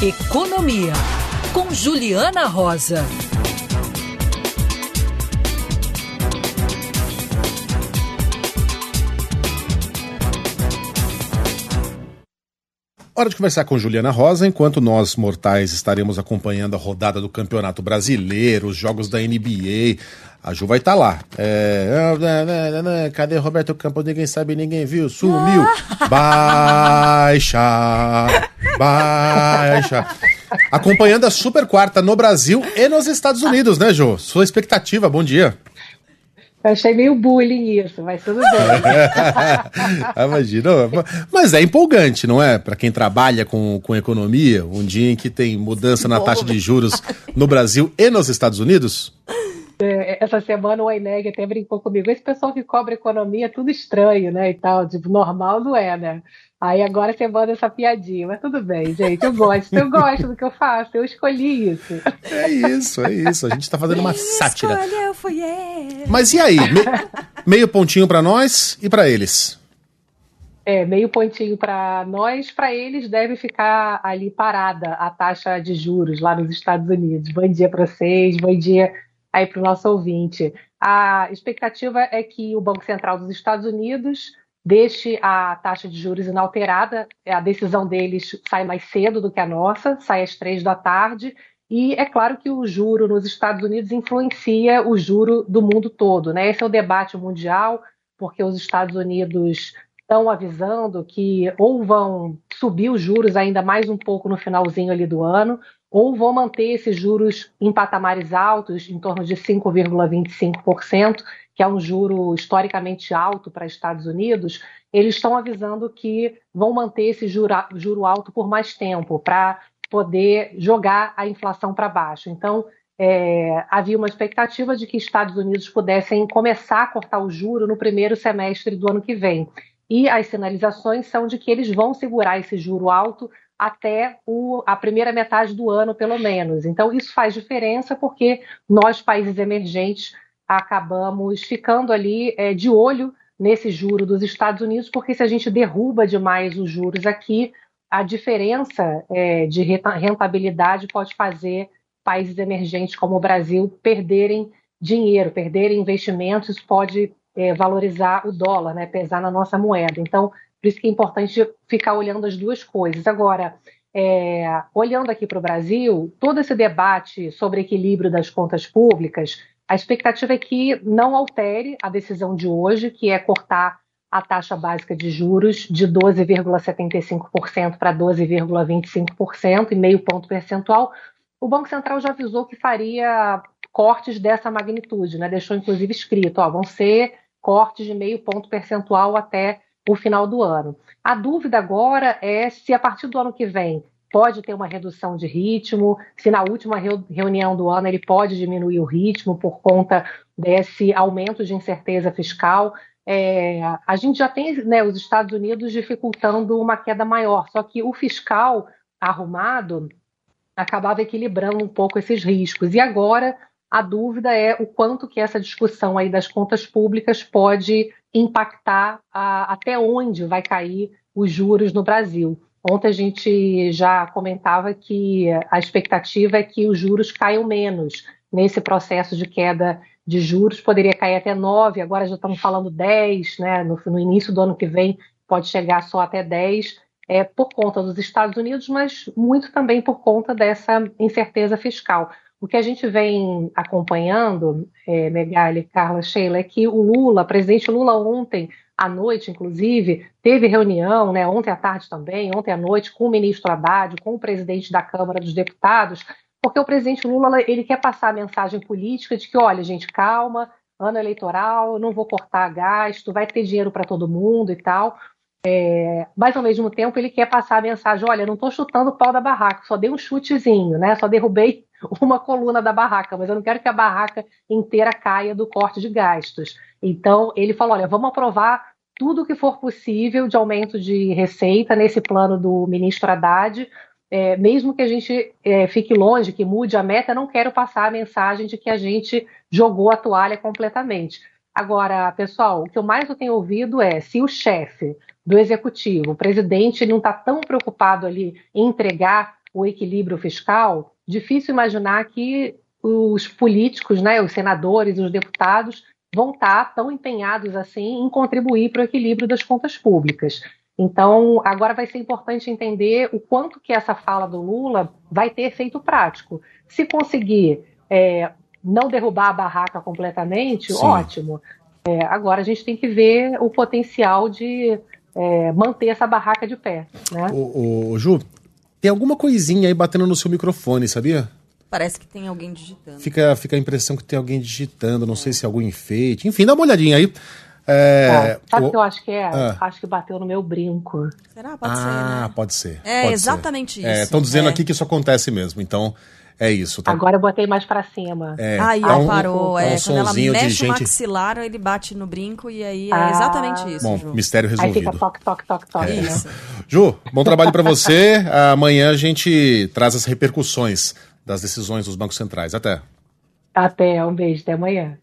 Economia, com Juliana Rosa. Hora de conversar com Juliana Rosa, enquanto nós mortais estaremos acompanhando a rodada do Campeonato Brasileiro, os jogos da NBA. A Ju vai estar tá lá. É... Cadê Roberto Campos? Ninguém sabe, ninguém viu. Sumiu. Baixa. Baixa. Acompanhando a Super Quarta no Brasil e nos Estados Unidos, né, Ju? Sua expectativa, bom dia. Eu achei meio bullying isso, mas tudo bem. Ah, imagina. Mas é empolgante, não é? Para quem trabalha com, com economia, um dia em que tem mudança na taxa de juros no Brasil e nos Estados Unidos? É, essa semana o Eineg até brincou comigo. Esse pessoal que cobra economia é tudo estranho, né? E tal, tipo, normal não é, né? Aí agora você manda essa piadinha, mas tudo bem, gente. Eu gosto, eu gosto do que eu faço, eu escolhi isso. É isso, é isso. A gente tá fazendo uma sátira. Escolheu, fui eu. Mas e aí? Me... meio pontinho para nós e para eles. É, meio pontinho para nós, para eles deve ficar ali parada a taxa de juros lá nos Estados Unidos. Bom dia para vocês, bom dia aí para o nosso ouvinte. A expectativa é que o Banco Central dos Estados Unidos deixe a taxa de juros inalterada. A decisão deles sai mais cedo do que a nossa, sai às três da tarde. E é claro que o juro nos Estados Unidos influencia o juro do mundo todo. Né? Esse é o debate mundial, porque os Estados Unidos estão avisando que ou vão subir os juros ainda mais um pouco no finalzinho ali do ano, ou vão manter esses juros em patamares altos, em torno de 5,25%, que é um juro historicamente alto para Estados Unidos, eles estão avisando que vão manter esse juro, juro alto por mais tempo, para poder jogar a inflação para baixo. Então, é, havia uma expectativa de que Estados Unidos pudessem começar a cortar o juro no primeiro semestre do ano que vem. E as sinalizações são de que eles vão segurar esse juro alto até o, a primeira metade do ano, pelo menos. Então, isso faz diferença porque nós, países emergentes, acabamos ficando ali é, de olho nesse juro dos Estados Unidos, porque se a gente derruba demais os juros aqui, a diferença é, de rentabilidade pode fazer países emergentes como o Brasil perderem dinheiro, perderem investimentos, pode é, valorizar o dólar, né, pesar na nossa moeda. Então, por isso que é importante ficar olhando as duas coisas. Agora, é, olhando aqui para o Brasil, todo esse debate sobre equilíbrio das contas públicas a expectativa é que não altere a decisão de hoje, que é cortar a taxa básica de juros de 12,75% para 12,25% e meio ponto percentual. O Banco Central já avisou que faria cortes dessa magnitude, né? deixou inclusive escrito, ó, vão ser cortes de meio ponto percentual até o final do ano. A dúvida agora é se a partir do ano que vem pode ter uma redução de ritmo, se na última reunião do ano ele pode diminuir o ritmo por conta desse aumento de incerteza fiscal. É, a gente já tem né, os Estados Unidos dificultando uma queda maior, só que o fiscal arrumado acabava equilibrando um pouco esses riscos. E agora a dúvida é o quanto que essa discussão aí das contas públicas pode impactar a, até onde vai cair os juros no Brasil. Ontem a gente já comentava que a expectativa é que os juros caiam menos nesse processo de queda de juros, poderia cair até 9, agora já estamos falando 10, né? no, no início do ano que vem pode chegar só até 10, é, por conta dos Estados Unidos, mas muito também por conta dessa incerteza fiscal. O que a gente vem acompanhando, é, Megali, Carla, Sheila, é que o Lula, presidente Lula ontem à noite, inclusive, teve reunião, né, ontem à tarde também, ontem à noite, com o ministro Haddad, com o presidente da Câmara dos Deputados, porque o presidente Lula ele quer passar a mensagem política de que, olha, gente, calma, ano eleitoral, não vou cortar gasto, vai ter dinheiro para todo mundo e tal. É, mas ao mesmo tempo ele quer passar a mensagem: olha, não estou chutando o pau da barraca, só dei um chutezinho, né? Só derrubei uma coluna da barraca, mas eu não quero que a barraca inteira caia do corte de gastos. Então ele falou: olha, vamos aprovar tudo o que for possível de aumento de receita nesse plano do ministro Haddad. É, mesmo que a gente é, fique longe, que mude a meta, não quero passar a mensagem de que a gente jogou a toalha completamente. Agora, pessoal, o que eu mais tenho ouvido é se o chefe do executivo, o presidente, não está tão preocupado ali em entregar o equilíbrio fiscal, difícil imaginar que os políticos, né, os senadores, os deputados vão estar tá tão empenhados assim em contribuir para o equilíbrio das contas públicas. Então, agora vai ser importante entender o quanto que essa fala do Lula vai ter efeito prático. Se conseguir é, não derrubar a barraca completamente, Sim. ótimo. É, agora a gente tem que ver o potencial de é, manter essa barraca de pé. Né? O, o, Ju, tem alguma coisinha aí batendo no seu microfone, sabia? Parece que tem alguém digitando. Fica, fica a impressão que tem alguém digitando, não é. sei se é algum enfeite. Enfim, dá uma olhadinha aí. É, ah, sabe o que eu acho que é? Ah. Acho que bateu no meu brinco. Será? Pode ah, ser. Ah, pode ser. É pode exatamente ser. isso. Estão dizendo é. aqui que isso acontece mesmo. Então, é isso. Tá? Agora eu botei mais para cima. É, aí tá um, parou. Um, é, um quando ela mexe gente... o maxilar, ele bate no brinco e aí é ah. exatamente isso. Bom, Ju. mistério resolvido. Aí fica toque, toque, toque, toque. É. Isso. Ju, bom trabalho para você. Amanhã a gente traz as repercussões das decisões dos bancos centrais. Até. Até, um beijo, até amanhã.